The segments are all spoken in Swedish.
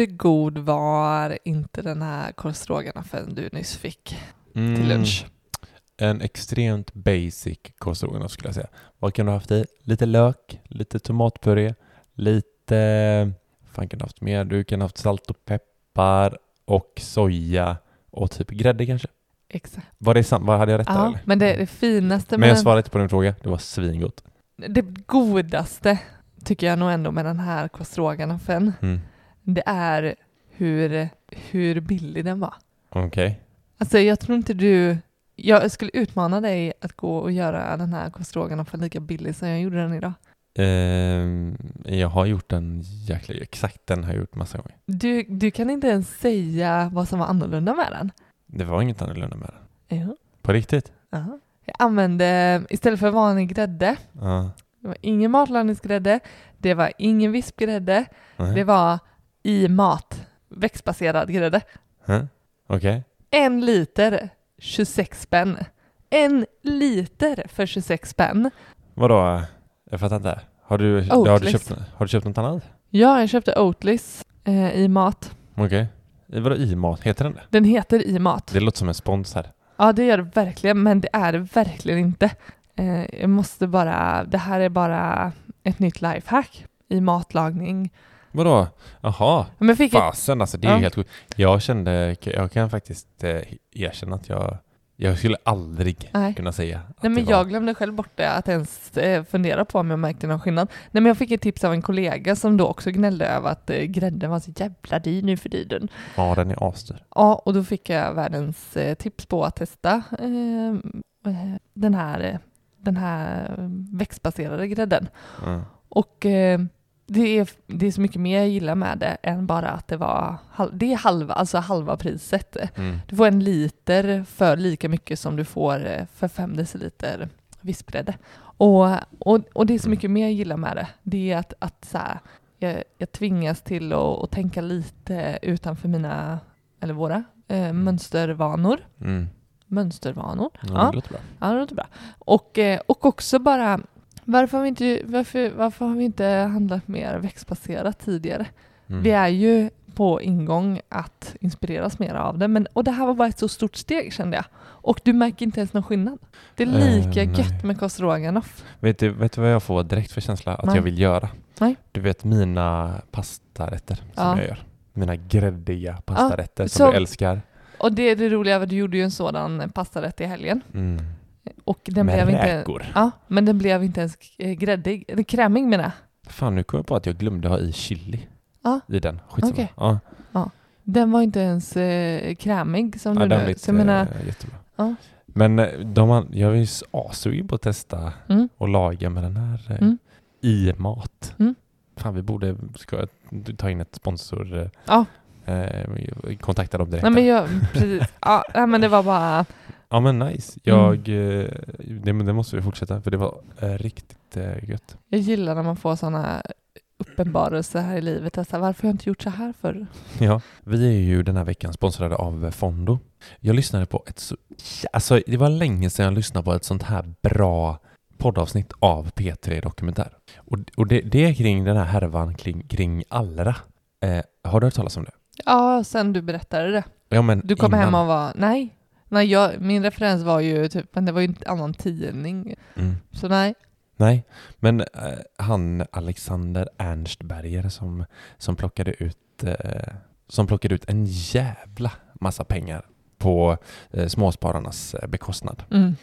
hur god var inte den här korvstroganoffen du nyss fick till Mm, lunch? En extremt basic korvstroganoff skulle jag säga. Vad kan du ha haft i? Lite lök, lite tomatpuré, lite... fan kan du ha haft mer? Du kan ha haft salt och peppar och soja och typ grädde kanske. Exakt. Var det sant? Vad hade jag rätt där Ja, eller? men det, det finaste Men jag den, svarade inte på din fråga. Det var svingott. det godaste tycker jag nog ändå med den här korvstroganoffen, Mm. Det är hur, hur billig den var. Okej. Alltså jag tror inte du... Jag skulle utmana dig att gå och göra den här korvstroganoffen lika billig som jag gjorde den idag. Ehm, jag har gjort den jäkla... Exakt den har jag gjort massa gånger. Du, du kan inte ens säga vad som var annorlunda med den. Det var inget annorlunda med den. Jo. På riktigt? Ja. Jag använde, istället för vanlig grädde, Ja. det var ingen matlagningsgrädde, det var ingen vispgrädde, det var i mat, växtbaserad grädde. Huh? Okej. En liter, 26 spänn. En liter för 26 spänn. Vadå? Jag fattar inte. Har du, har du, köpt, har du köpt något annat? Ja, jag köpte Oatlys eh, i mat. Okej. Okay. Vadå i mat? Heter den det? Den heter i mat. Det låter som en spons här. Ja, det gör det verkligen, men det är det verkligen inte. Eh, jag måste bara, det här är bara ett nytt lifehack i matlagning. Vadå? Jaha. Men jag fick Fasen alltså, det är Ja. ju helt sjukt. Jag kände, jag kan faktiskt eh, erkänna att jag, jag skulle aldrig nej. kunna säga att Nej, men var... jag glömde själv bort det, att ens eh, fundera på om jag märkte någon skillnad. Nej, men jag fick ett tips av en kollega som då också gnällde över att eh, grädden var så jävla dyr nu för tiden. Ja, den är asdyr. Ja, och då fick jag världens eh, tips på att testa den här, den här växtbaserade grädden. Mm. Och eh, det, är, det är så mycket mer jag gillar med det än bara att det var det är halva, alltså halva priset. Mm. Du får en liter för lika mycket som du får eh, för fem deciliter vispgrädde. Och, och, och det är så Mm. mycket mer jag gillar med det. Det är att, att så här, jag, jag tvingas till att, att tänka lite utanför mina, eller våra, eh, mönstervanor. Mm. Mönstervanor. Ja, Ja. Det låter bra. Ja, det låter bra. Och, eh, och också bara, varför har, vi inte, varför, varför har vi inte handlat mer växtbaserat tidigare? Mm. Vi är ju på ingång att inspireras mer av det, men, och det här var bara ett så stort steg kände jag. Och du märker inte ens någon skillnad. Det är Eh, lika nej. gött med korvstroganoff. Vet, du, vet du vad jag får direkt för känsla att Nej. jag vill göra? Nej. Du vet mina pastarätter som Ja. jag gör. Mina gräddiga pastarätter som så- du älskar. Och det är det roliga, du gjorde ju en sådan pastarätt i helgen. Mm. Och den Med blev inte, räkor. ja, men den blev inte ens eh, gräddig, eller krämig menar jag. Fan, nu kom jag på att jag glömde ha i chili Ja. i den. Skitsamma. Okej. Ja. Den var inte ens eh, krämig som Ja, du den blev jag menar, eh, jättebra. Ja. Men eh, de, jag är ju assugen på att testa mm, och laga med den här eh, Mm. i mat. Mm. Fan, vi borde ska, jag ta in ett sponsor. Ja. Eh, kontakta dem direkt. nej men jag, precis. Ja, men det var bara, Ja men nice. Mm. Jag, eh, det, men det måste vi fortsätta för det var eh, riktigt eh, gött. jag gillar när man får sådana uppenbarelser här i livet. Alltså, varför har jag inte gjort så här förr? Ja, vi är ju den här veckan sponsrade av Fondo. Jag lyssnade på ett så, alltså det var länge sedan jag lyssnade på ett sånt här bra poddavsnitt av P3 Dokumentär. Och, och det, det är kring den här härvan kring, kring Allra. Eh, har du hört talas om det? Ja, sen du berättade det. Ja, men Du kom innan. hem och var, nej. Nej, jag, min referens var ju typ, men det var ju en annan tidning. Mm. Så nej. Nej, men eh, han Alexander Ernstberger som, som plockade ut eh, som plockade ut en jävla massa pengar på eh, småspararnas eh, bekostnad. Mm.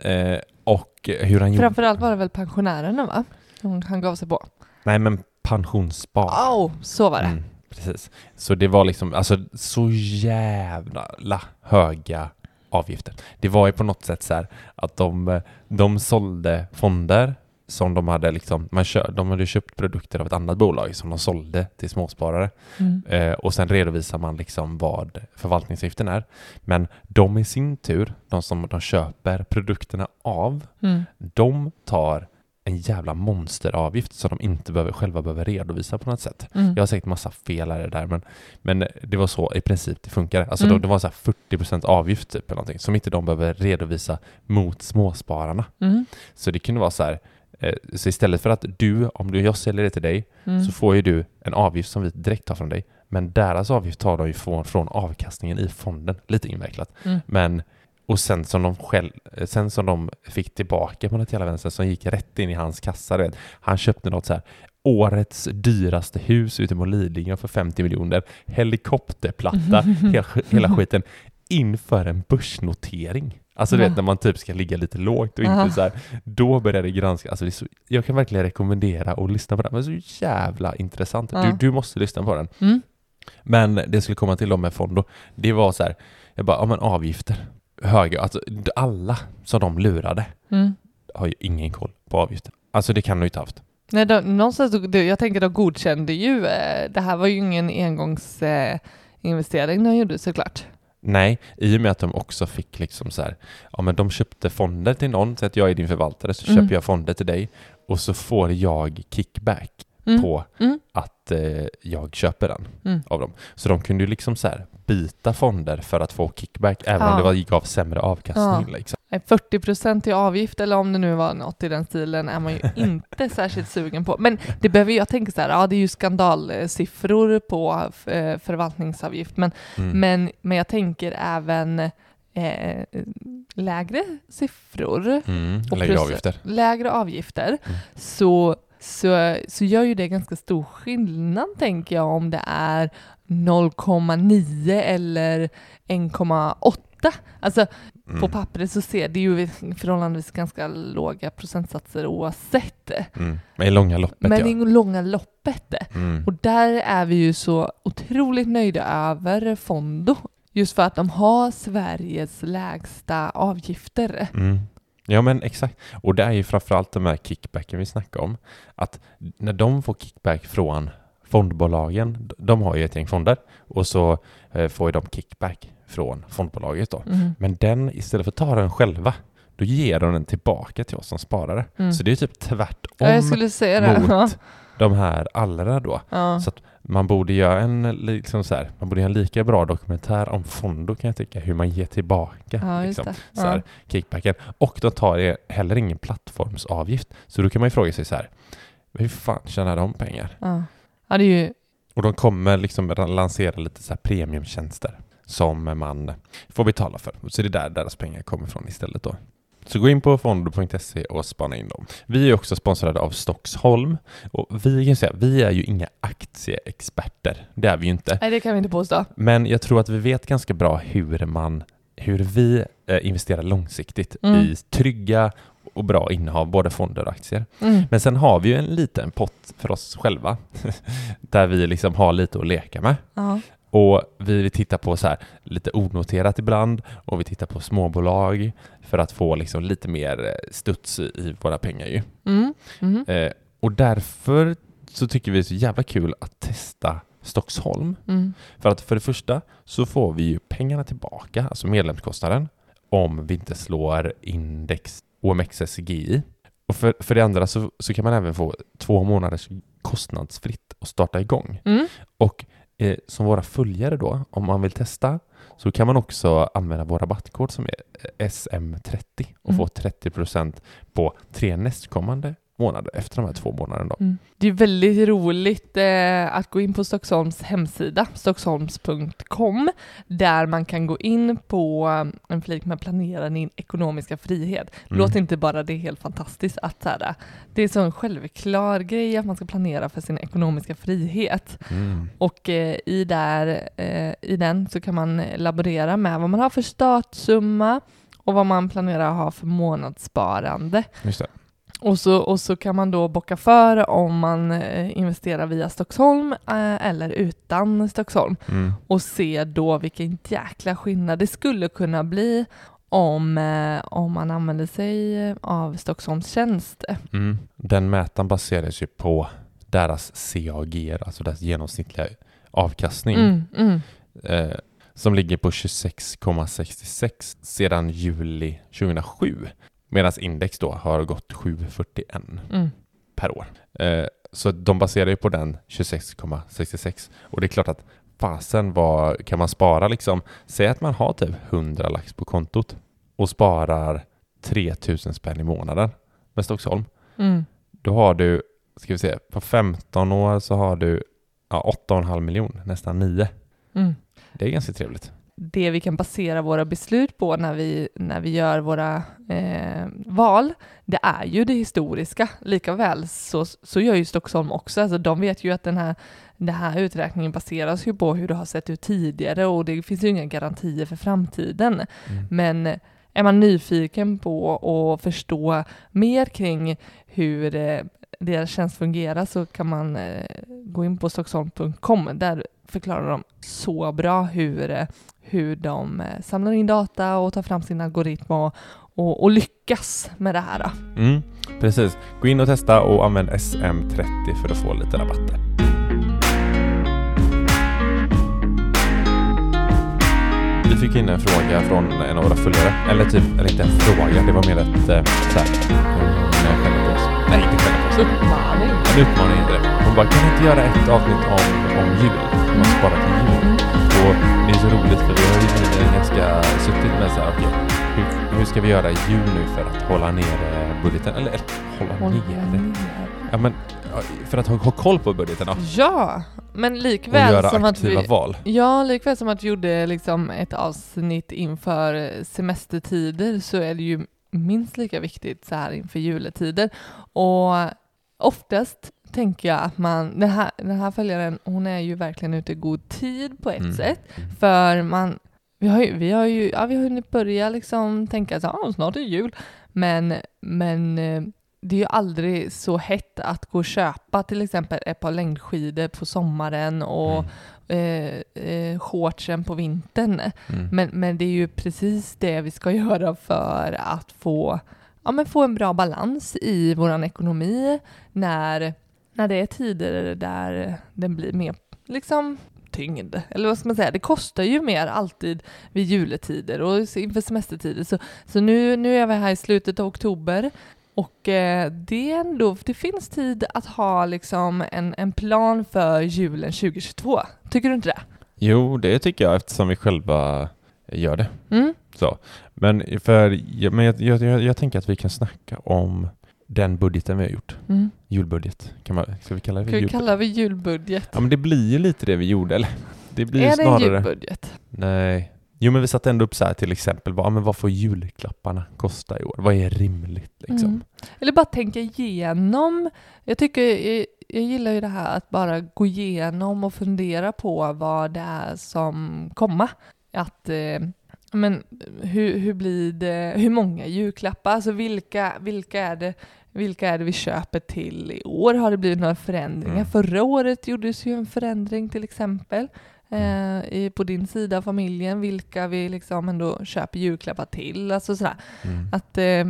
Eh, och hur han gjorde... Framförallt var det väl pensionärerna va? Som han gav sig på. Nej, men pensionsspar. Åh, så var det. Mm, precis. Så det var liksom, alltså så jävla höga avgifter. Det var ju på något sätt så här att de, de sålde fonder som de hade liksom, man kö, de hade köpt produkter av ett annat bolag som de sålde till småsparare Mm. eh, och sen redovisar man liksom vad förvaltningsavgiften är. Men de i sin tur, de som de köper produkterna av, Mm. de tar en jävla monsteravgift som de inte behöver, själva behöver redovisa på något sätt. Mm. Jag har säkert massa fel här där, men, men det var så i princip det funkade. Alltså Mm. de, det var så här 40% avgift typ eller någonting som inte de behöver redovisa mot småspararna. Mm. Så det kunde vara så här Eh, Så istället för att du, om du, jag säljer det till dig, Mm. så får ju du en avgift som vi direkt tar från dig. Men deras avgift tar de ju från, från avkastningen i fonden. Lite invecklat. Mm. Men, och sen som de själv, sen som de fick tillbaka på något jävla vänster som gick rätt in i hans kassa. Vet. Han köpte något så här årets dyraste hus ute på Lidingö för 50 miljoner. Helikopterplatta, hela, hela skiten inför en börsnotering. Alltså du Va? vet när man typ ska ligga lite lågt och Aha. inte så här, då börjar det granska. Alltså det så, jag kan verkligen rekommendera att lyssna på den. Det är så jävla intressant. Ja. Du, du måste lyssna på den. Mm. Men det skulle komma till dem med Fondo, det var så här, jag bara, ja men avgifter, höga, alltså alla som de lurade Mm. har ju ingen koll på avgifter. Alltså det kan de ju inte haft. Nej, de, någonstans, jag tänker de godkände ju, eh, det här var ju ingen engångsinvestering eh, de gjorde såklart. Nej, i och med att de också fick liksom så här, ja men de köpte fonder till någon, så att jag är din förvaltare så Mm. köper jag fonder till dig och så får jag kickback Mm. på Mm. att eh, jag köper den Mm. av dem. Så de kunde ju liksom så här byta fonder för att få kickback även om Ja. det var, gav sämre avkastning. Liksom. Nej, 40 procent i avgift eller om det nu var något i den stilen är man ju inte särskilt sugen på. Men det behöver jag tänka så här, ja det är ju skandalsiffror på eh, förvaltningsavgift, men, Mm. men, men jag tänker även eh, lägre siffror, Mm. Och Lägre avgifter. lägre avgifter, Mm. så, så, så gör ju det ganska stor skillnad tänker jag om det är 0,9 eller 1,8. Alltså Mm. på pappret så ser det ju förhållandevis ganska låga procentsatser oavsett. Mm. Men i långa loppet Men ja. i långa loppet. Mm. Och där är vi ju så otroligt nöjda över Fondo. Just för att de har Sveriges lägsta avgifter. Mm. Ja men exakt. Och det är ju framförallt de här kickbacken vi snackar om. Att när de får kickback från fondbolagen, de har ju ett gäng fonder och så eh, får ju de kickback från fondbolaget då. Mm. Men den, istället för att ta den själva, då ger de den tillbaka till oss som sparare. Mm. Så det är typ tvärtom Ja, mot de här allra då. Ja. Så man borde göra en, liksom så här, man borde göra en lika bra dokumentär om Fondo kan jag tycka, hur man ger tillbaka Ja, liksom, så här, kickbacken. Och de tar det heller ingen plattformsavgift. Så då kan man ju fråga sig så här, hur fan tjänar de pengar? Ja. det är ju Och de kommer liksom lansera lite så här premiumtjänster som man får betala för. Så det är där deras pengar kommer från istället då. Så gå in på fondo.se och spana in dem. Vi är också sponsrade av Stockholm och vi kan säga, vi är ju inga aktieexperter. Det är vi ju inte. Nej, det kan vi inte påstå. Men jag tror att vi vet ganska bra hur man, hur vi eh, investerar långsiktigt Mm. i trygga och bra innehav, både fonder och aktier. Mm. Men sen har vi ju en liten pott för oss själva där vi liksom har lite att leka med. Ja. Och vi tittar på så här lite onoterat ibland och vi tittar på småbolag för att få liksom lite mer eh, studs i våra pengar ju. Mm. Mm. Eh, och därför så tycker vi det är så jävla kul att testa Stockholm. Mm. För att för det första så får vi ju pengarna tillbaka, alltså medlemskostnaden, om vi inte slår index OMXSGI. Och för, för det andra så, så kan man även få två månaders kostnadsfritt att starta igång. Mm. Och eh, som våra följare då, om man vill testa, så kan man också använda vår rabattkod som är eh, SM30 och Mm. få 30% på tre nästkommande månader efter de här två månaderna. Då. Mm. Det är väldigt roligt eh, att gå in på Stockholms hemsida, stockholms.com, där man kan gå in på eh, en flik med planera din ekonomiska frihet. Mm. Låt inte bara det helt fantastiskt att så här, det är så en självklar grej att man ska planera för sin ekonomiska frihet. Mm. Och eh, i, där, eh, i den så kan man laborera med vad man har för startsumma och vad man planerar att ha för månadssparande. Och så, och så kan man då bocka för om man eh, investerar via Stockholm eh, eller utan Stockholm Mm. och se då vilken jäkla skillnad det skulle kunna bli om, eh, om man använder sig eh, av Stockholms tjänst. Mm. Den mätaren baseras ju på deras CAG, alltså deras genomsnittliga avkastning, Mm, mm, eh, som ligger på 26,66 sedan juli 2007. Medan index då har gått 7,41 mm. per år. Eh, så de baserar ju på den 26,66. Och det är klart att fasen vad kan man spara liksom? Säg att man har typ 100 lax på kontot och sparar 3000 spänn i månaden med Stockholm. Mm. då har du, ska vi se, på 15 år så har du ja, 8,5 miljon, nästan 9. Mm. Det är ganska trevligt. Det vi kan basera våra beslut på när vi, när vi gör våra eh, val, det är ju det historiska. Likaväl så, så gör ju Stockholm också. Alltså de vet ju att den här, den här uträkningen baseras ju på hur det har sett ut tidigare och det finns ju inga garantier för framtiden. Mm. Men är man nyfiken på att förstå mer kring hur eh, deras tjänst fungerar så kan man eh, gå in på stockholm.com. Där förklarar de så bra hur, eh, hur de eh, samlar in data och tar fram sin algoritm och, och, och lyckas med det här. Mm, precis. Gå in och testa och använd SM30 för att få lite rabatter. Vi fick in en fråga från en av våra följare. Eller typ, eller inte en fråga, det var mer ett eh, såhär, hon eh, skäller på oss. Nej, inte skäller på oss. Uppmaning. En uppmaning heter det. Hon bara, kan ni inte göra ett avsnitt om, om jul? Man sparar till jul. Och det är så roligt för vi har ju ganska suttit med så här, okej, hur, hur ska vi göra i jul nu för att hålla ner eh, budgeten? Eller, hålla Håll ner? ner. Ja, men för att ha, ha koll på budgeten då. Ja, men Och likväl göra som att vi... val. Ja, likväl som att vi gjorde liksom ett avsnitt inför semestertider så är det ju minst lika viktigt så här inför juletider. Och oftast tänker jag att man, den här, den här följaren, hon är ju verkligen ute i god tid på ett Mm. sätt. För man, vi har ju, vi har ju ja, vi har hunnit börja liksom tänka så ah, snart är jul. Men, men eh, det är ju aldrig så hett att gå och köpa till exempel ett par längdskidor på sommaren och Mm. eh, eh, shortsen på vintern. Mm. Men, men det är ju precis det vi ska göra för att få, ja, men få en bra balans i vår ekonomi när, när det är tider där den blir mer liksom tyngd. Eller vad ska man säga? Det kostar ju mer alltid vid juletider och inför semestertider. Så, så nu, nu är vi här i slutet av oktober och eh, det, är ändå, det finns tid att ha liksom en, en plan för julen 2022. Tycker du inte det? Jo, det tycker jag eftersom vi själva gör det. Mm? Så. Men, för, men jag, jag, jag, jag tänker att vi kan snacka om den budgeten vi har gjort. Mm. Julbudget. Kan man, ska vi kalla det för vi julbudget? kalla det julbudget? Ja men det blir ju lite det vi gjorde, eller? Det blir är det en julbudget? Nej. Jo men vi satte ändå upp så här till exempel, vad, men vad får julklapparna kosta i år? Vad är rimligt liksom? Mm. Eller bara tänka igenom. Jag tycker, jag, jag gillar ju det här att bara gå igenom och fundera på vad det är som komma. Att, eh, men hur, hur blir det, hur många julklappar, alltså vilka, vilka är det vilka är det vi köper till i år? Har det blivit några förändringar? Mm. Förra året gjordes ju en förändring till exempel eh, i, på din sida av familjen, vilka vi liksom ändå köper julklappar till. Alltså sådär. Mm. Att, eh,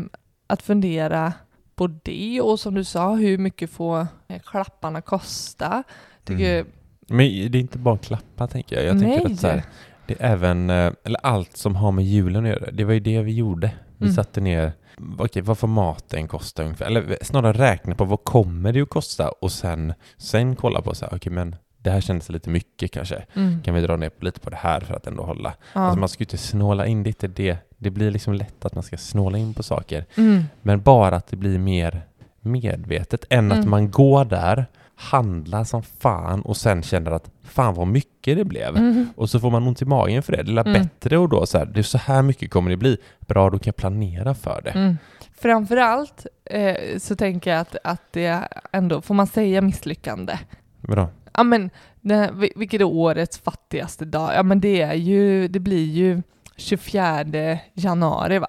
att fundera på det och som du sa, hur mycket får eh, klapparna kosta? Tycker, Mm. Men det är inte bara klappar tänker jag. Jag tänker Nej. att så här, det är även, eh, eller allt som har med julen att göra. Det var ju det vi gjorde. Vi Mm. satte ner, okej vad får maten kosta ungefär? Eller snarare räkna på vad kommer det att kosta och sen, sen kolla på så här, okej men det här kändes lite mycket kanske. Mm. Kan vi dra ner lite på det här för att ändå hålla? Ja. Alltså man ska ju inte snåla in, det det. Det blir liksom lätt att man ska snåla in på saker. Mm. Men bara att det blir mer medvetet än att Mm. man går där, handlar som fan och sen känner att fan vad mycket det blev. Mm. Och så får man ont i magen för det. Det är Mm. bättre och då så här, det är så här mycket kommer det bli. Bra, då kan jag planera för det. Mm. Framförallt eh, så tänker jag att, att det ändå, får man säga misslyckande? Bra. Ja men, vil- vilket är årets fattigaste dag? Ja men det är ju, det blir ju 24 januari va?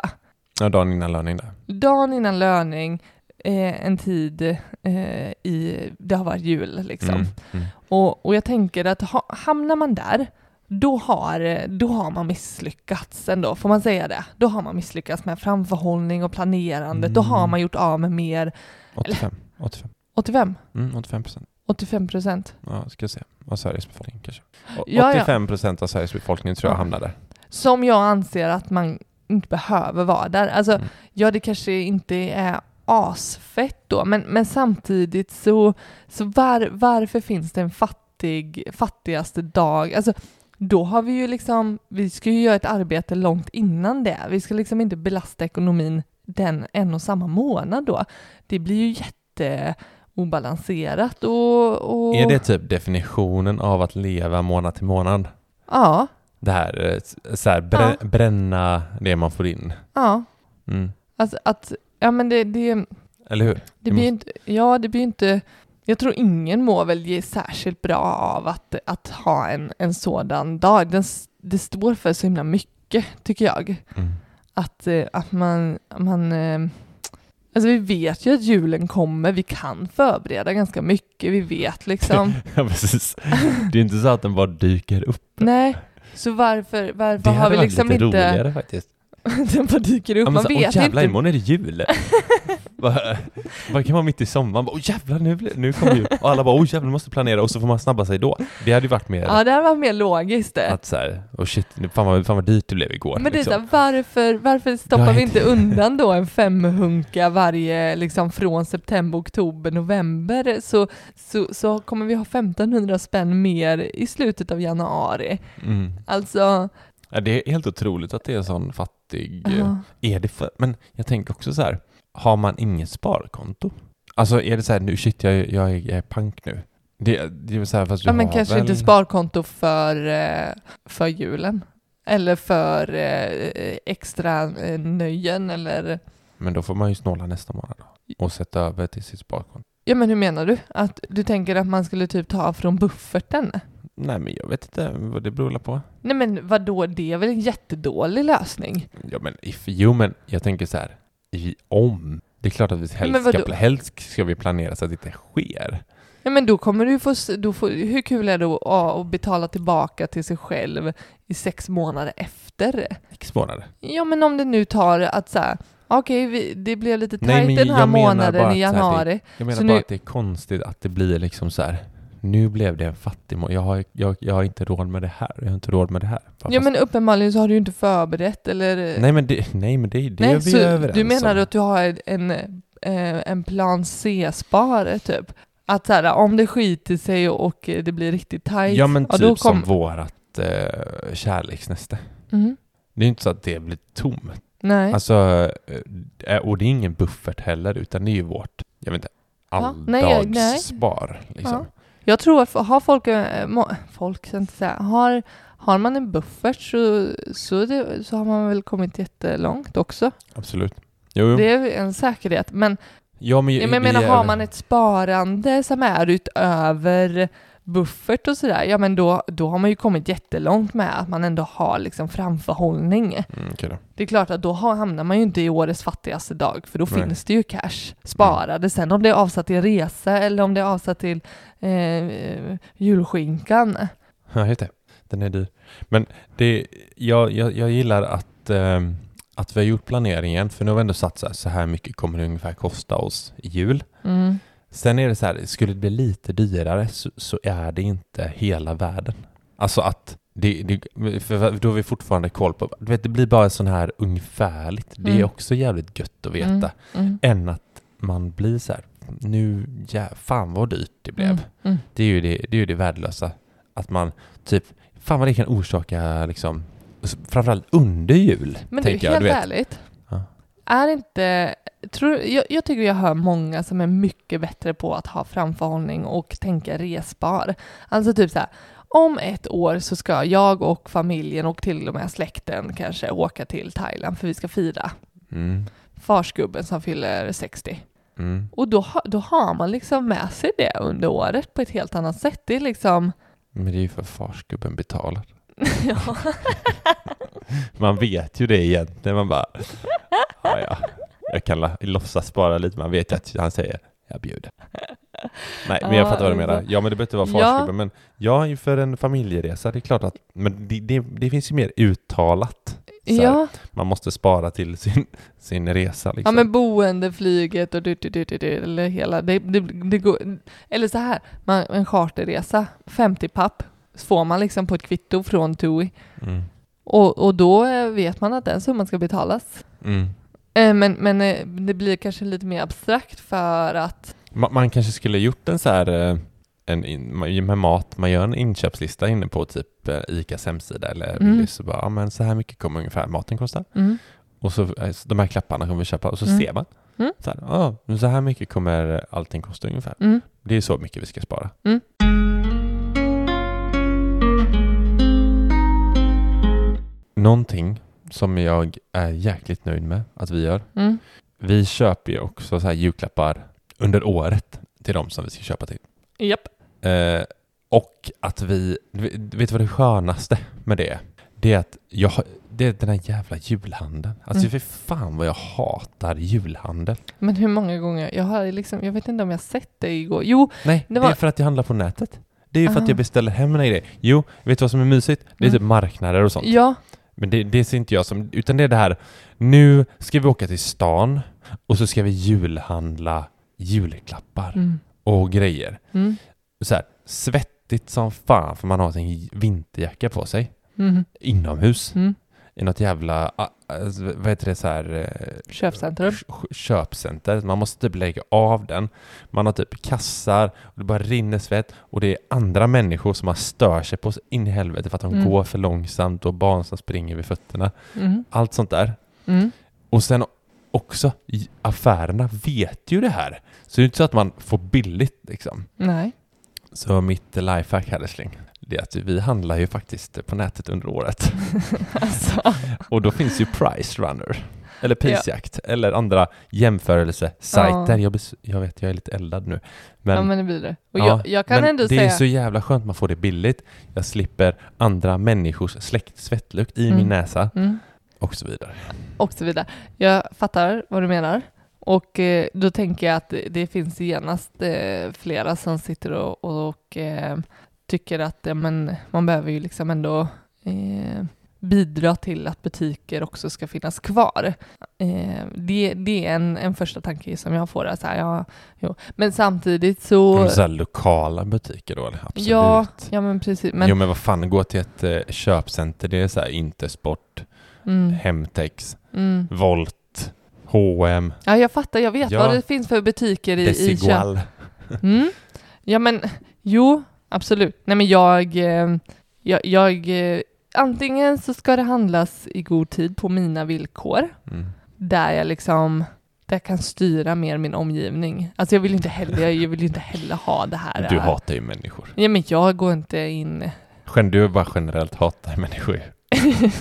Ja, dagen innan löning där. Dagen innan löning, eh, en tid eh, i, det har varit jul liksom. Mm. Mm. Och, och jag tänker att ha, hamnar man där, då har, då har man misslyckats ändå, får man säga det? Då har man misslyckats med framförhållning och planerande. Då har Mm. man gjort av med mer, 85. 85. 85, Mm, 85 procent. 85 procent. Ja, ska jag se. Av Sveriges befolkning kanske. O- ja. 85 procent av Sveriges befolkning tror jag Ja. hamnar där. Som jag anser att man inte behöver vara där. Alltså, Mm. ja det kanske inte är asfett då, men, men samtidigt så, så var, varför finns det en fattig, fattigaste dag? Alltså, då har vi ju liksom, vi ska ju göra ett arbete långt innan det. Vi ska liksom inte belasta ekonomin den en och samma månad då. Det blir ju jätteobalanserat och, och... Är det typ definitionen av att leva månad till månad? Ja, Det här, eh, så här brä, bränna det man får in. ja. Mm. Alltså att, ja men det, det, Eller hur? det blir inte, ja det blir inte, jag tror ingen mår väl ge särskilt bra av att, att ha en, en sådan dag. Den, det står för så himla mycket, tycker jag. Mm. Att, eh, att man, man eh, alltså vi vet ju att julen kommer, vi kan förbereda ganska mycket, vi vet liksom, Ja, precis. Det är inte så att den bara dyker upp. nej, så varför, varför Det har hade vi varit liksom lite inte, roligare faktiskt. den bara dyker upp, Ja, man så, åh vet jävlar, inte. imorgon är det jul! Bara kan vara mitt i sommaren, bara, åh jävlar nu, nu kommer jul! Och alla bara, åh jävlar, nu måste planera och så får man snabba sig då. Det hade ju varit mer Ja, det hade varit mer logiskt det. att så här, åh shit, fan vad, fan vad dyrt det blev igår. Men det är så liksom. här, varför, varför stoppar vi inte- inte undan då en femhunka varje, liksom från september, oktober, november så, så, så kommer vi ha 1500 spänn mer i slutet av januari. mm. Alltså, ja, Det är helt otroligt att det är en sån fattig... ja. Är det för, men jag tänker också så här, har man inget sparkonto? Alltså är det så här, nu shit jag, jag, jag är pank nu. Det, det är så här, fast du ja men kanske väl... inte sparkonto för, eh, för julen. Eller för eh, extra nöjen eller Men då får man ju snåla nästa månad då. Och sätta över till sitt sparkonto. Ja men hur menar du? Att du tänker att man skulle typ ta från bufferten? Nej men jag vet inte vad det beror på. Nej men vad då? det är väl en jättedålig lösning? Ja men if, jo men jag tänker så här, i, om. Det är klart att vi helst ska, vadå? helst ska vi planera så att det inte sker. Ja men då kommer du få, då får, hur kul är det att, att betala tillbaka till sig själv i sex månader efter? Sex månader. Ja men om det nu tar att så här, okej vi- det blev lite Nej, tajt men den här jag menar bara månaden att i det- januari. Jag menar Så bara nu- att det är konstigt att det blir liksom så här. Nu blev det en fattig må- jag har, jag, jag har inte råd med det här. Jag har inte råd med det här. Bara Ja fast- men uppenbarligen så har du ju inte förberett eller... Nej men det, nej, men det, det är Nej, vi så överens du menar om. att du har en, eh, en plan C-spare typ? Att så här, om det skiter sig och det blir riktigt tajt, Ja men typ som kom- vårat eh, kärleksnäste. Mhm. Det är inte så att det blir tomt. Nej. Alltså, eh, och det är ingen buffert heller, utan det är ju vårt, jag vet inte, Ja, alldagsspar. Liksom. Ja. Jag tror att har folk, eh, folk ska jag inte säga, har, har man en buffert så, så, det, så har man väl kommit jättelångt också. Absolut. Jo, jo. Det är en säkerhet. Men ja, men, jag vi menar, är- har man ett sparande som är utöver buffert och sådär, ja men då, då har man ju kommit jättelångt med att man ändå har liksom framförhållning. Mm, då. Det är klart att då hamnar man ju inte i årets fattigaste dag, för då Nej. finns det ju cash sparade. Sen om det är avsatt till resa eller om det är avsatt till eh, julskinkan. Ja, just det. Den är dyr. Men det, jag, jag, jag gillar att, ehm, att vi har gjort planeringen, för nu har vi ändå satt så här, så här mycket kommer det ungefär kosta oss i jul. Mm. Sen är det så här, skulle det bli lite dyrare så, så är det inte hela världen. Alltså att det, det, för då har vi fortfarande koll på, du vet det blir bara sån här ungefärligt. Det är Mm. också jävligt gött att veta. Mm. Mm. Än att man blir så här, nu, ja, fan vad dyrt det blev. Mm. Mm. Det är ju det, det, är ju det värdelösa. Att man typ, fan vad det kan orsaka liksom, framförallt under jul. Men du, tänker jag, helt du ärligt. Är inte... Tror, jag, jag tycker jag hör många som är mycket bättre på att ha framförhållning och tänka resbar. Alltså typ så här, om ett år så ska jag och familjen och till och med släkten kanske åka till Thailand för vi ska fira Mm, farsgubben som fyller 60. mm. Och då, då har man liksom med sig det under året på ett helt annat sätt. Det är liksom... Men det är ju för farsgubben betalar. ja. Man vet ju det egentligen. Man bara, ja, ja. Jag kan låtsas spara lite. Man vet ju att han säger, jag bjuder. Nej, men jag Ja, fattar vad du menar. Ja, men det behöver inte vara Ja. farsgubben. Men ja, för en familjeresa, det är klart att, men det, det, det finns ju mer uttalat. Så här, ja. Man måste spara till sin, sin resa. Liksom. Ja men boende, flyget och du, du, du, du, du, eller hela, det, det, det går, eller så här, man, en charterresa, 50 papp, får man liksom på ett kvitto från TUI. Mm. Och, och då eh, vet man att den summan ska betalas. Mm. Eh, Men, men eh, det blir kanske lite mer abstrakt för att, Ma- Man kanske skulle gjort en så här en, in- med mat, man gör en inköpslista inne på typ ICAs hemsida eller Mm. Och bara, ja men så här mycket kommer ungefär maten kosta. mm, Och så så de här klapparna kommer vi köpa och så Mm. ser man. Mm. Så, här, ah, så här mycket kommer allting kosta ungefär. Mm. Det är så mycket vi ska spara. Någonting som jag är jäkligt nöjd med att vi gör. Mm. Vi köper ju också så här julklappar under året till de som vi ska köpa till. Japp. Eh, och att vi, vet du vad det skönaste med det är? Det är att jag, det är den här jävla julhandeln. Alltså Mm. för fan vad jag hatar julhandel. Men hur många gånger? Jag har liksom, jag vet inte om jag sett det igår. Jo, Nej, Det det, var- är för att jag handlar på nätet. Det är ju för att Aha. jag beställer hem mina grejer. Jo, vet du vad som är mysigt? Det är Mm. typ marknader och sånt. ja. Men det, det ser inte jag som, utan det är det här, nu ska vi åka till stan och så ska vi julhandla julklappar Mm. och grejer. Mm. Så här, svettigt som fan för man har sin vinterjacka på sig. Mm. Inomhus. I något jävla, alltså, vad heter det så här, eh, Köpcentrum. köpcenter. Man måste typ lägga av den. Man har typ kassar och det bara rinner svett och det är andra människor som har stör sig på in i helvete för att de Mm. går för långsamt och barn som springer vid fötterna. Mm. Allt sånt där. Mm. Och sen också, affärerna vet ju det här. Så det är inte så att man får billigt liksom. Nej. Så mitt lifehack här älskling, det är att vi handlar ju faktiskt på nätet under året. alltså. Och då finns ju Price Runner. Eller Prisjakt. Eller andra jämförelsesajter. Ja. Jag, jag vet, jag är lite eldad nu. Men, ja men det blir det. Och ja, jag, jag kan men ändå det säga... är så jävla skönt, man får det billigt. Jag slipper andra människors släkt, svettlukt i Mm. min näsa Mm. och så vidare. och så vidare. Jag fattar vad du menar. Och eh, då tänker jag att det, det finns genast eh, flera som sitter och, och eh, tycker att ja, men, man behöver ju liksom ändå eh, bidra till att butiker också ska finnas kvar. Eh, det, det är en, en första tanke som jag får. Så här, ja, jo. Men samtidigt så... Men så här lokala butiker då, absolut. ja, ja, men precis. Men, Jo men vad fan, gå till ett eh, köpcenter, det är så här Intersport, mm, Hemtex, mm. Volt, H&M, Ja, jag fattar. Jag vet Ja. vad det finns för butiker i, i köp. Desigual. Mm. Ja men, jo, absolut. Nej men jag, eh, jag, jag eh, antingen så ska det handlas i god tid på mina villkor, Mm. där jag liksom där jag kan styra mer min omgivning. Alltså jag vill inte heller, jag vill inte heller ha det här. Du hatar ju människor. Ja men jag går inte in... Du bara generellt hatar människor.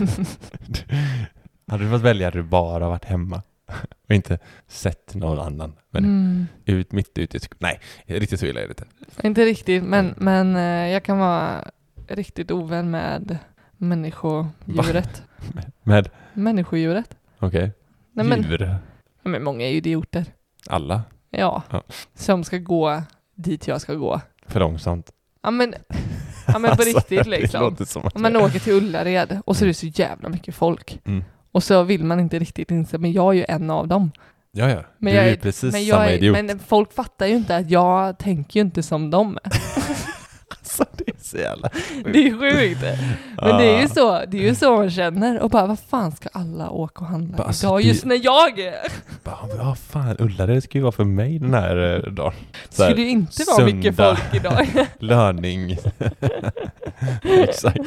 Hade du fått välja hade du bara varit hemma och inte sett någon annan. Men mm, ut, mitt ute i Nej, riktigt så illa är det inte. inte riktigt, men, Mm. men eh, jag kan vara riktigt ovän med människodjuret. Med, Människodjuret. okej, men, djur. men många är ju idioter. Alla. Ja, Ja. som ska gå dit jag ska gå. För långsamt. Ja men, ja, men på Alltså, riktigt liksom. Om man åker till Ullared och så är det så jävla mycket folk. Mm. Och så vill man inte riktigt inse, men jag är ju en av dem. Ja, ja. Men du jag är ju precis Men, samma jag är, idiot. men folk fattar ju inte att jag tänker ju inte som dem. Alltså, det är så jävla... Det är sjukt. Men det är ju så, det är ju så man känner. Och bara, vad fan ska alla åka och handla Bara, alltså, idag det- just när jag är? Bara, Ja, fan, Ullared ska ju vara för mig den här eh, dagen. Så här, Skulle ju inte vara mycket folk idag. Löning. Exakt.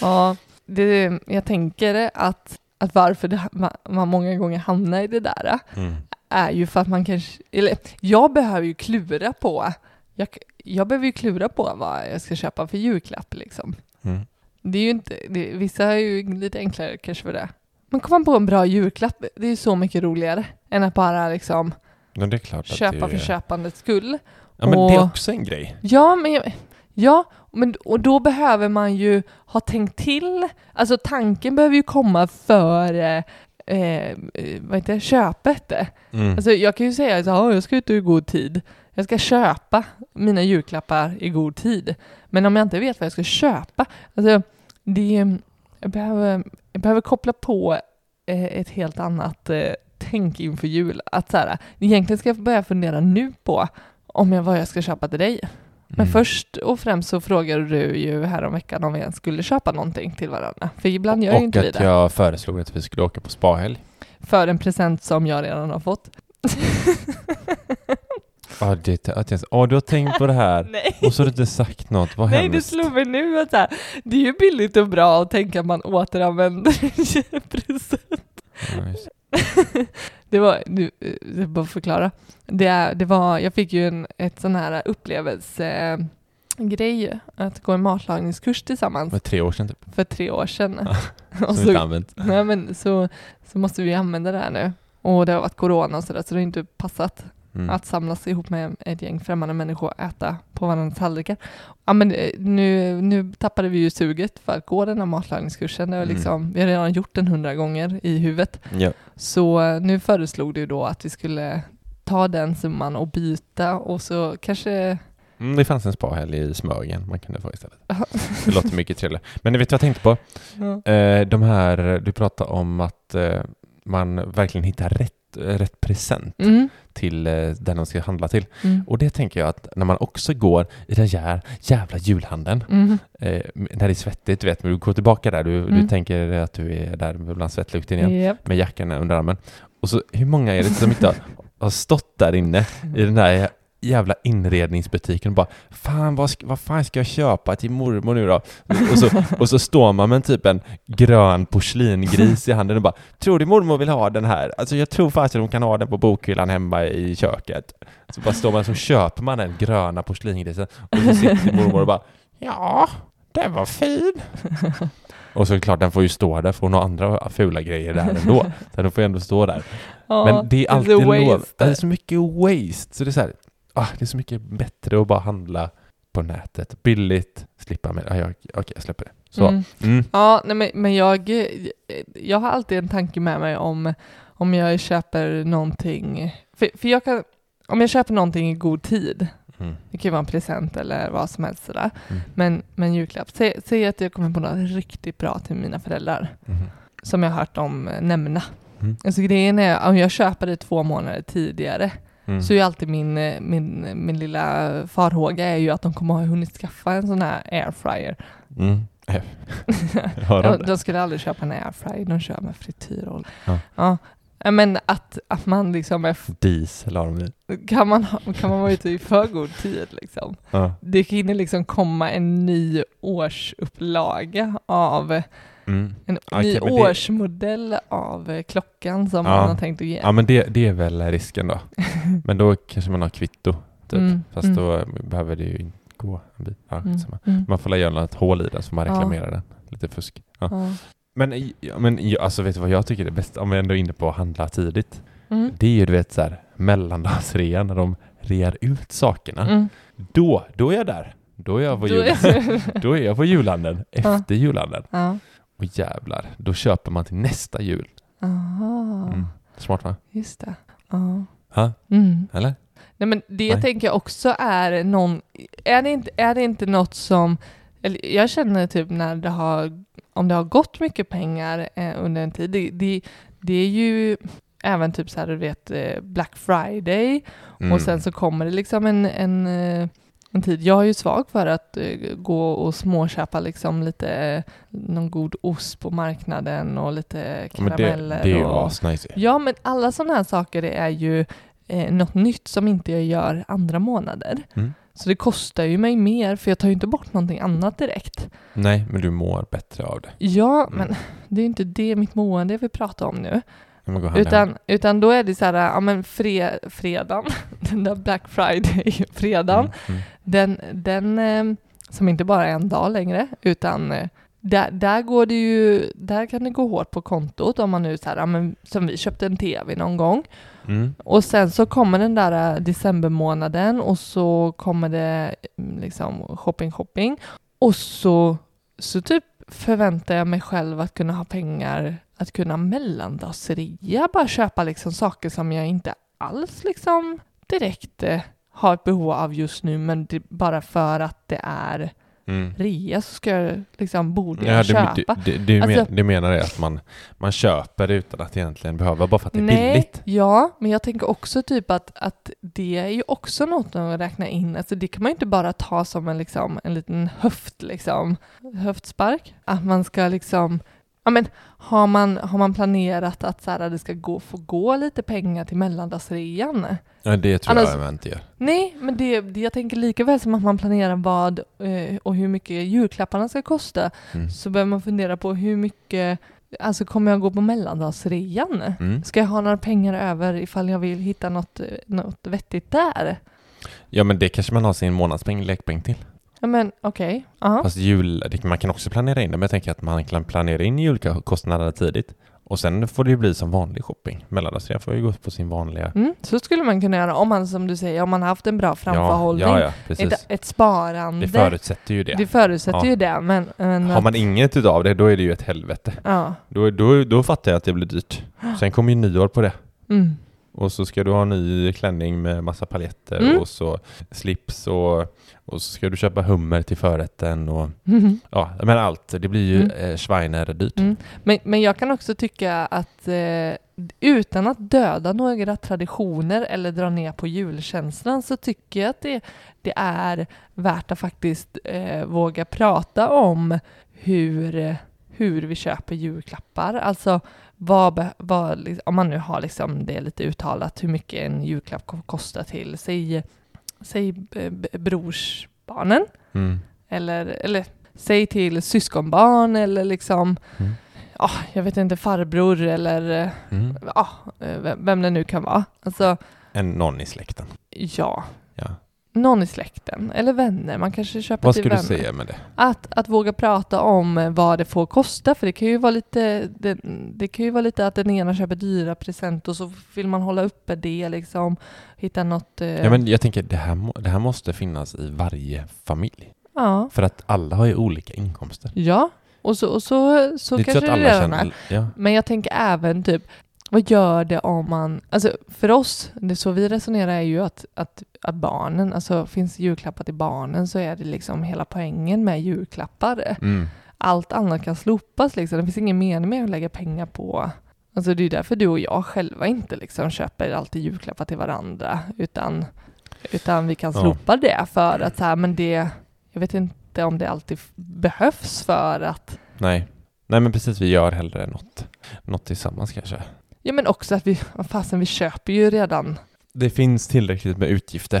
Ja, det, jag tänker att, att varför det, man, många gånger hamnar i det där Mm. är ju för att man kanske, eller jag behöver ju klura på, jag, jag behöver ju klura på vad jag ska köpa för julklapp liksom. Mm. Det är ju inte, det, vissa är ju lite enklare kanske för det. Men kommer man på en bra julklapp, det är ju så mycket roligare än att bara liksom Men det är klart köpa det för är... köpandets skull. Ja, men det är och- också en grej. Ja, men, jag- ja, men och då behöver man ju ha tänkt till. Alltså tanken behöver ju komma före eh, eh, vad heter det, köpet. Mm. Alltså jag kan ju säga att ja, jag ska ut i god tid. Jag ska köpa mina julklappar i god tid. Men om jag inte vet vad jag ska köpa, alltså det, jag, behöver, jag behöver koppla på eh, ett helt annat eh, tänk inför jul. Att så här, egentligen ska jag börja fundera nu på om jag, vad jag ska köpa till dig. Men Mm. först och främst så frågade du ju häromveckan om vi ens skulle köpa någonting till varandra. För ibland gör ju Och inte vi att det. jag föreslog att vi skulle åka på spahelg. För en present som jag redan har fått. Ja, det, att jag, åh, du har tänkt på det här. Och så har du inte sagt något. Vad Nej, det hemskt. slår mig nu att här, det är ju billigt och bra att tänka att man återanvänder present. Ja, just- Det var, nu, eh, jag bara förklara. Det, det var, jag fick ju en ett sån här upplevelse grej att gå en matlagningskurs tillsammans För tre år sedan typ. för tre år sedan. Som så, inte använt. nej, men så, så måste vi använda det här nu. Och det har varit corona och sådär så det har inte passat Mm. att samlas ihop med ett gäng främmande människor och äta på varandras tallrikar. Ja, men eh, nu, nu tappade vi ju suget för att gå den här matlagningskursen. Det var Mm. liksom, Vi har redan gjort den hundra gånger i huvudet. Ja. Så eh, nu föreslog du då att vi skulle ta den summan och byta och så kanske... Mm, det fanns en spahelg i Smögen man kunde få istället. Det låter mycket trevligare. Men vet vad jag tänkte på? Ja. Eh, de här, du pratade om att eh, man verkligen hittar rätt, rätt present Mm, till eh, den de ska handla till. mm, Och det tänker jag att när man också går i den här jävla julhandeln, mm, eh, när det är svettigt, du vet, men du går tillbaka där, du, du Mm. tänker att du är där bland svettlukten igen, Japp. med jackan under armen. Och så, hur många är det som inte har, har stått där inne i den där jävla inredningsbutiken och bara Fan, vad, vad fan ska jag köpa till mormor nu då? Och så, och så står man med typ en grön porslingris i handen och bara Tror du mormor vill ha den här? Alltså jag tror faktiskt att hon kan ha den på bokhyllan hemma i köket. Så bara står man så köper man den gröna porslingrisen och så sitter mormor och bara Ja, den var fin. Och så klart, den får ju stå där för hon har andra fula grejer där ändå. Så den får ju ändå stå där. Ja, Men det är alltid lov. Det är så mycket waste. Så det är så här, ah, det är så mycket bättre att bara handla på nätet. Billigt, slippa med... Ah, jag, Okej, jag släpper det. Så. Mm. Mm. Ja, nej, men, men jag, jag har alltid en tanke med mig om, om jag köper någonting, för, för jag kan, om jag köper någonting i god tid, Mm. det kan ju vara en present eller vad som helst sådär, Mm. men, men julklapp, säg, säg att jag kommer på något riktigt bra till mina föräldrar, Mm. som jag har hört dem nämna. Mm. Alltså grejen är, om jag köper det två månader tidigare, Mm. så är alltid min, eh, min, min lilla farhåga är ju att de kommer ha hunnit skaffa en sån här airfryer. Mm. De de skulle aldrig köpa en airfryer, de kör med frityrolja. Ja. Ja. Men att, att man liksom är, Diesel har de kan man, kan man vara ute i för god tid liksom. Ja. Det hinner liksom komma en ny årsupplaga av, Mm. en Okej, ny det- årsmodell av eh, klockan som Ja. man har tänkt att ge. Ja, men det, det är väl risken då. Men då kanske man har kvitto, typ. Mm, Fast mm. då behöver det ju inte gå en bit. Ja, Mm, mm. Man får göra ett hål i den så man Ja. reklamerar den. Lite fusk. Ja. Ja. Men, ja, men ja, alltså vet du vad jag tycker är bäst? Om vi ändå är inne på att handla tidigt. Mm. Det är ju du vet så här mellandagsrean när de rear ut sakerna. Då, då är jag där. Då är jag på, jul, då är jag på julhandeln. Efter julhandeln. Och jävlar, då köper man till nästa jul. Aha, Mm. Smart va? just det. Ja. Ha? Mm. Eller? Nej men det Nej. tänker jag också är någon, är det inte, är det inte något som, eller jag känner typ när det har, om det har gått mycket pengar eh, under en tid, det, det, det är ju även typ så här du vet eh, Black Friday Mm. och sen så kommer det liksom en, en, eh, en tid, jag är ju svag för att eh, gå och småköpa liksom lite, eh, någon god ost på marknaden och lite Ja, men det, karameller det är ju och, asnice. Ja, men alla sådana här saker är ju eh, något nytt som inte jag gör andra månader. Mm. Så det kostar ju mig mer för jag tar ju inte bort någonting annat direkt. Nej, men du mår bättre av det. Ja, Mm. men det är ju inte det mitt mående jag vill prata om nu. Utan, utan då är det så här, ja men fre, fredagen, den där Black Friday-fredagen, Mm, mm. den, den eh, som inte bara är en dag längre, utan eh, där, där går det ju, där kan det gå hårt på kontot om man nu så här, ja, men som vi köpte en tv någon gång Mm. och sen så kommer den där eh, decembermånaden och så kommer det mm, liksom shopping, shopping. Och så, så typ förväntar jag mig själv att kunna ha pengar att kunna mellandagsrea, bara köpa liksom saker som jag inte alls liksom direkt eh, har ett behov av just nu, men det, bara för att det är Mm. rea så ska jag liksom, borde Ja, jag du, köpa. du, du, du, Alltså- men, du menar det att man, man köper utan att egentligen behöva, bara för att det är Nej, billigt? ja, men jag tänker också typ att, att det är ju också något att räkna in. Alltså det kan man ju inte bara ta som en, liksom, en liten höft, liksom, höftspark. Att man ska liksom, ja men har man, har man planerat att så här, det ska gå, få gå lite pengar till mellandagsrean? Ja, det tror Annars- jag inte gör. Nej, men det, det, jag tänker lika väl som att man planerar vad eh, och hur mycket julklapparna ska kosta Mm. så behöver man fundera på hur mycket alltså kommer jag gå på mellandagsrean? Mm. Ska jag ha några pengar över ifall jag vill hitta något, något vettigt där? Ja, men det kanske man har sin månadspeng, lekpeng till. Ja men okej, ja. Fast jul, man kan också planera in det, men jag tänker att man kan planera in julkostnaderna tidigt. Och sen får det ju bli som vanlig shopping. Mellandagsrean får ju gå på sin vanliga... Mm, så skulle man kunna göra om man som du säger, om man har haft en bra framförhållning. Ja, ja, ja, ett, ett sparande. Det förutsätter ju det. Det förutsätter ju det, men... men Har man inget utav det, då är det ju ett helvete. Då, då, då fattar jag att det blir dyrt. Sen kommer ju nyår på det. Mm. Och så ska du ha en ny klänning med massa paljetter Mm. och så slips och, och så ska du köpa hummer till förrätten och Mhm. ja, men allt. Det blir ju Mm. eh, dyrt. Mm. Men, men jag kan också tycka att eh, utan att döda några traditioner eller dra ner på julkänslan så tycker jag att det, det är värt att faktiskt eh, våga prata om hur, hur vi köper julklappar. Alltså vad, vad, om man nu har liksom det lite uttalat hur mycket en julklapp ko- kostar till, säg, säg brorsbarnen Mm. eller, eller säg till syskonbarn eller liksom, Mm. ja, jag vet inte, farbror eller Mm. vem- vem det nu kan vara. Alltså, En någon i släkten. ja, Ja. Någon i släkten eller vänner. Man kanske köper Vad till ska du vänner. säga med det? Att, att våga prata om vad det får kosta, för det kan ju vara lite, det, det kan ju vara lite att den ena köper dyra present och så vill man hålla uppe det liksom, hitta något... eh, Ja, men jag tänker det här, det här måste finnas i varje familj. ja. För att alla har ju olika inkomster. ja. Och så, och så, så det är kanske så att det alla redan är. känner... Ja. Men jag tänker även typ, vad gör det om man, alltså för oss, det så vi resonerar är ju att, att, att barnen, alltså finns julklappar till barnen så är det liksom hela poängen med julklappar. Mm. Allt annat kan slopas liksom, det finns ingen mening med att lägga pengar på Alltså det är därför du och jag själva inte liksom köper alltid julklappar till varandra utan, utan vi kan Ja. slopa det för att så här, men det, jag vet inte om det alltid behövs för att Nej. Nej, men precis. Vi gör hellre något, något tillsammans kanske. Ja men också att vi, fasen vi köper ju redan Det finns tillräckligt med utgifter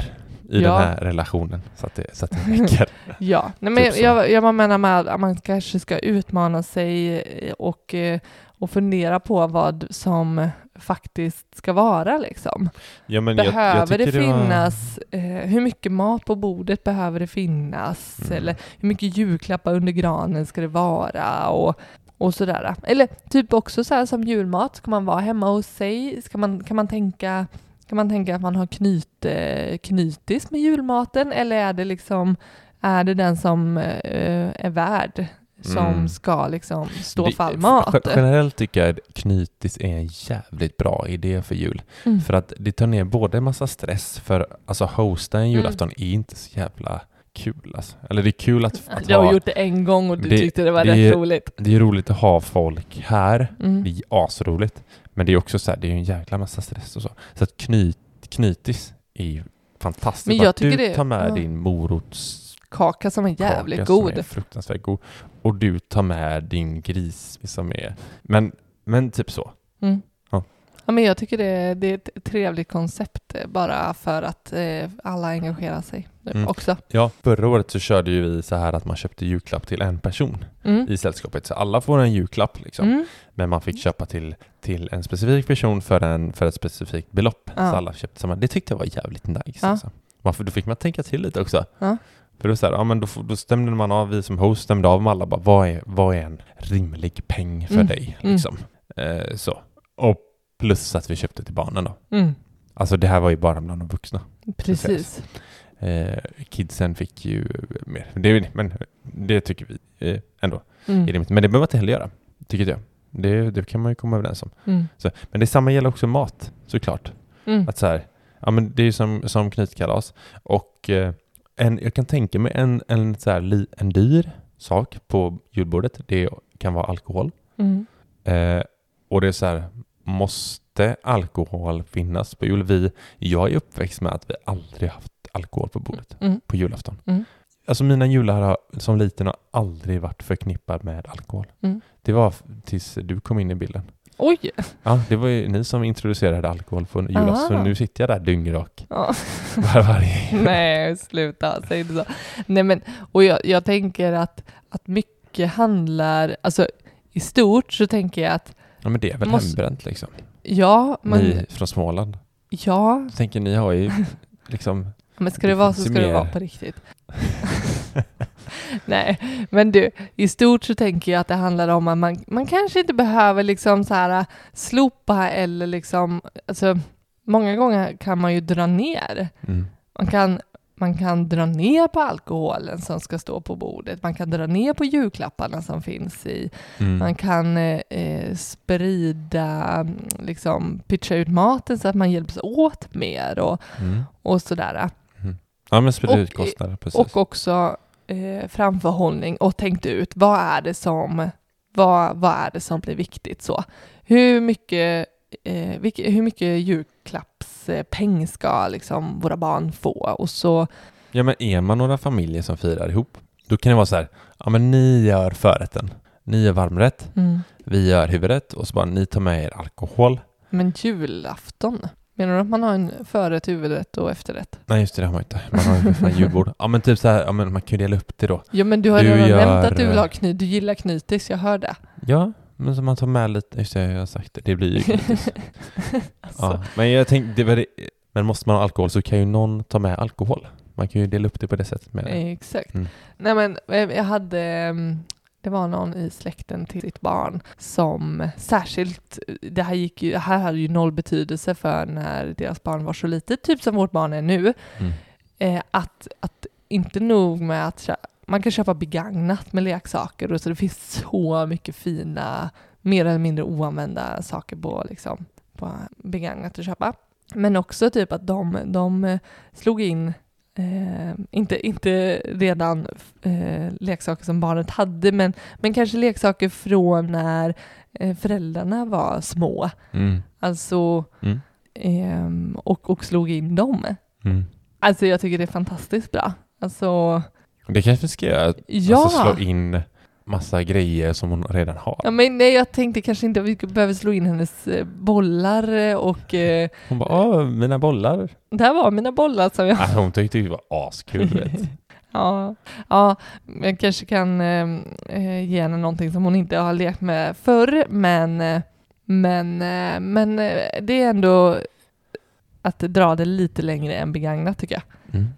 i Ja. den här relationen så att det, så att det räcker. Ja, nej, men Typ jag, jag bara menar med att man kanske ska utmana sig eh, och, eh, och fundera på vad som faktiskt ska vara liksom. Ja, men jag- jag behöver det tycker var- finnas, eh, hur mycket mat på bordet behöver det finnas? Mm. Eller hur mycket julklappar under granen ska det vara? Och, och sådär. Eller typ också så här som julmat, ska man vara hemma hos sig? Ska man, kan, man tänka, kan man tänka att man har knyt, eh, knytis med julmaten? Eller är det liksom, är det den som eh, är värd som Mm. ska liksom stå Det- för all mat? gen- Generellt tycker jag att knytis är en jävligt bra idé för jul. Mm. För att det tar ner både en massa stress, för alltså hosta en julafton är inte så jävla kul alltså. Eller det är kul att, att Jag har ha, gjort det en gång och du Det- tyckte det var det rätt är- roligt. det är roligt att ha folk här, Mm. det är asroligt. Men det är också så här, det är ju en jäkla massa stress och så. Så att knyt, knytis är ju fantastiskt. Men jag att du tycker det- tar med ja. din morots Kaka som är jävligt kaka god. Som är fruktansvärt god. Och du tar med din gris som är... Men, men typ så. Mm. Ja. Men jag tycker det, det är ett trevligt koncept eh, bara för att eh, alla engagerar sig Mm. också. Ja, förra året så körde ju vi så här att man köpte julklapp till en person Mm. i sällskapet. Så alla får en julklapp liksom. Mm. Men man fick köpa till, till en specifik person för, en, för ett specifikt belopp. Ja. Så alla köpte samma. Det tyckte jag var jävligt nice. Ja. Alltså. Varför, då fick man tänka till lite också. Ja. För då, så här, ja, men då, då stämde man av, vi som host stämde av med alla bara, vad är, vad är en rimlig peng för Mm. dig? Mm. Liksom. Eh, så. Och plus att vi köpte till barnen då. Mm. Alltså det här var ju bara bland de vuxna. Precis. Eh, kidsen fick ju mer. Det, men det tycker vi eh, ändå Mm. är rimligt. Men det behöver man inte heller göra, tycker jag. Det, det kan man ju komma överens om. Mm. Så, men det samma gäller också mat, såklart. Mm. Att så här, ja men det är ju som, som knytkalas. Och eh, en, jag kan tänka mig en, en, så här, li, en dyr sak på julbordet, det kan vara alkohol. Mm. Eh, och det är så här, måste alkohol finnas på jul? Vi, jag är uppväxt med att vi aldrig haft alkohol på bordet Mm. på julafton. Mm. Alltså mina jular har, som liten har aldrig varit förknippad med alkohol. Mm. Det var tills du kom in i bilden. Oj! Ja, det var ju ni som introducerade alkohol på julafton, så Aha. nu sitter jag där dyngrak Ja. var, varje. Nej, sluta, säg inte så. Nej, men, och jag, jag tänker att, att mycket handlar, alltså i stort så tänker jag att Ja men det är väl Måste- hembränt liksom. ja, men, Ni från Småland. ja, Jag tänker ni har ju liksom... men ska det Det vara så ska det mer. vara på riktigt. Nej, men du, i stort så tänker jag att det handlar om att man, man kanske inte behöver liksom så här slopa eller liksom, alltså många gånger kan man ju dra ner. Mm. Man kan, man kan dra ner på alkoholen som ska stå på bordet, man kan dra ner på julklapparna som finns i, Mm. man kan eh, eh, sprida, mm, liksom pitcha ut maten så att man hjälps åt mer och, Mm. och sådär. Ja men sprida ut kostnader, precis. Och också eh, framförhållning och tänkt ut vad är det som, vad, vad är det som blir viktigt så. Hur mycket, eh, vilk, hur mycket julklappspeng ska liksom våra barn få? Och så, Ja men är man några familjer som firar ihop, då kan det vara så här, ja men ni gör förrätten, ni gör varmrätt, mm. vi gör huvudrätt och så bara ni tar med er alkohol. men julafton, menar du att man har en förrätt, huvudrätt och efterrätt? Nej just det, det har man inte. Man har ju fan julbord. Ja men typ så här, ja men man kan ju dela upp det då. Ja men du har Du redan gör, nämnt att du vill eh, ha knyt, du gillar knytis, jag hör det. Ja, men så man tar med lite, just det jag har sagt det, det blir ju gratis. alltså, ja. Men jag tänkte, det var det, men måste man ha alkohol så kan ju någon ta med alkohol. Man kan ju dela upp det på det sättet med det. Exakt. Mm. Nej men eh, jag hade, mm, det var någon i släkten till sitt barn som särskilt, det här, gick ju, det här hade ju noll betydelse för när deras barn var så litet, typ som vårt barn är nu, Mm. eh, att, att inte nog med att man kan köpa begagnat med leksaker och så det finns så mycket fina, mer eller mindre oanvända saker på, liksom, på begagnat att köpa. Men också typ att de, de eh, slog in Eh, inte, inte redan eh, leksaker som barnet hade, men, men kanske leksaker från när eh, föräldrarna var små. Mm. Alltså, Mm. ehm, och, och slog in dem. Mm. Alltså jag tycker det är fantastiskt bra. Alltså, Det kanske vi ska göra, ja. alltså slå in massa grejer som hon redan har. Ja, men nej, jag tänkte kanske inte att vi behöver slå in hennes eh, bollar eh, och eh, Hon bara, mina bollar. där var mina bollar som jag... Äh, hon tyckte det var askul. ja, ja, jag kanske kan eh, eh, ge henne någonting som hon inte har lekt med förr, men, men, men det är ändå att dra det lite längre än begagnat tycker jag. Mm.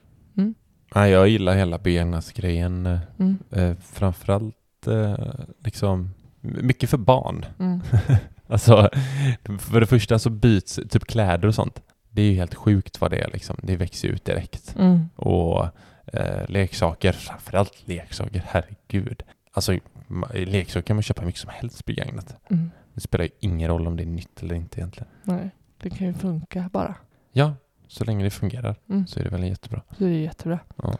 Nej, jag gillar hela begagnatgrejen. eh, Mm, Eh, framförallt eh, liksom mycket för barn. mm, Alltså, för det första så byts typ kläder och sånt. Det är ju helt sjukt vad det är liksom. Det växer ut direkt. mm. Och eh, leksaker, framförallt leksaker, herregud. Alltså leksaker kan man köpa mycket som helst begagnat. Mm. Det spelar ju ingen roll om det är nytt eller inte egentligen. Nej, det kan ju funka bara. Ja, så länge det fungerar Mm. så är det väl jättebra. Så det är jättebra. Ja.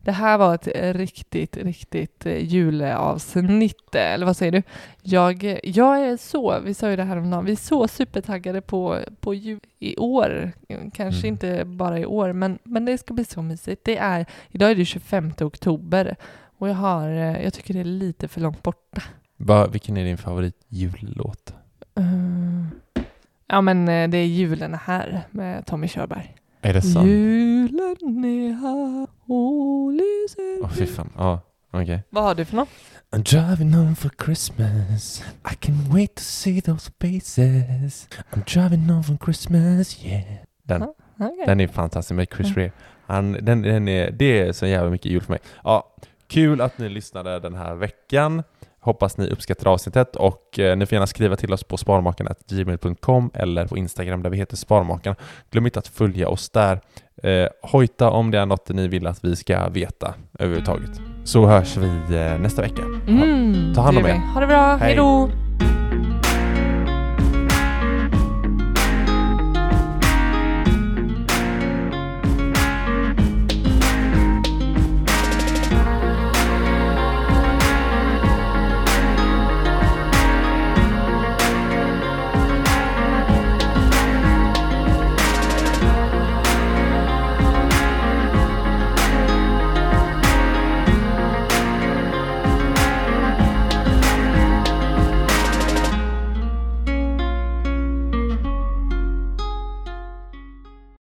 Det här var ett eh, riktigt, riktigt eh, juleavsnitt, eh, eller vad säger du? Jag, jag är så, vi sa ju det här om dagen, vi är så supertaggade på, på jul i år. Kanske Mm. inte bara i år, men, men det ska bli så mysigt. Det är, idag är det 25 oktober och jag, har, jag tycker det är lite för långt borta. Va, vilken är din favorit jullåt? Eh, ja men eh, det är julen är här med Tommy Körberg. Är det sant? Julen är här och lyser Åh fy fan. Ja, okej. Vad har du för något? I'm driving home for Christmas. I can't wait to see those faces. I'm driving home for Christmas, yeah. Den, Ja. Okej. den är fantastisk med Chris. Rea. Han, den, den är, det är så jävla mycket jul för mig. Ja, kul att ni lyssnade den här veckan. Hoppas ni uppskattar avsnittet och eh, ni får gärna skriva till oss på sparmakarna.gmail.com eller på Instagram där vi heter Sparmakarna. Glöm inte att följa oss där. Eh, hojta om det är något ni vill att vi ska veta överhuvudtaget. Så hörs vi eh, nästa vecka. Mm, Ta hand om er. Ha det bra, hej då!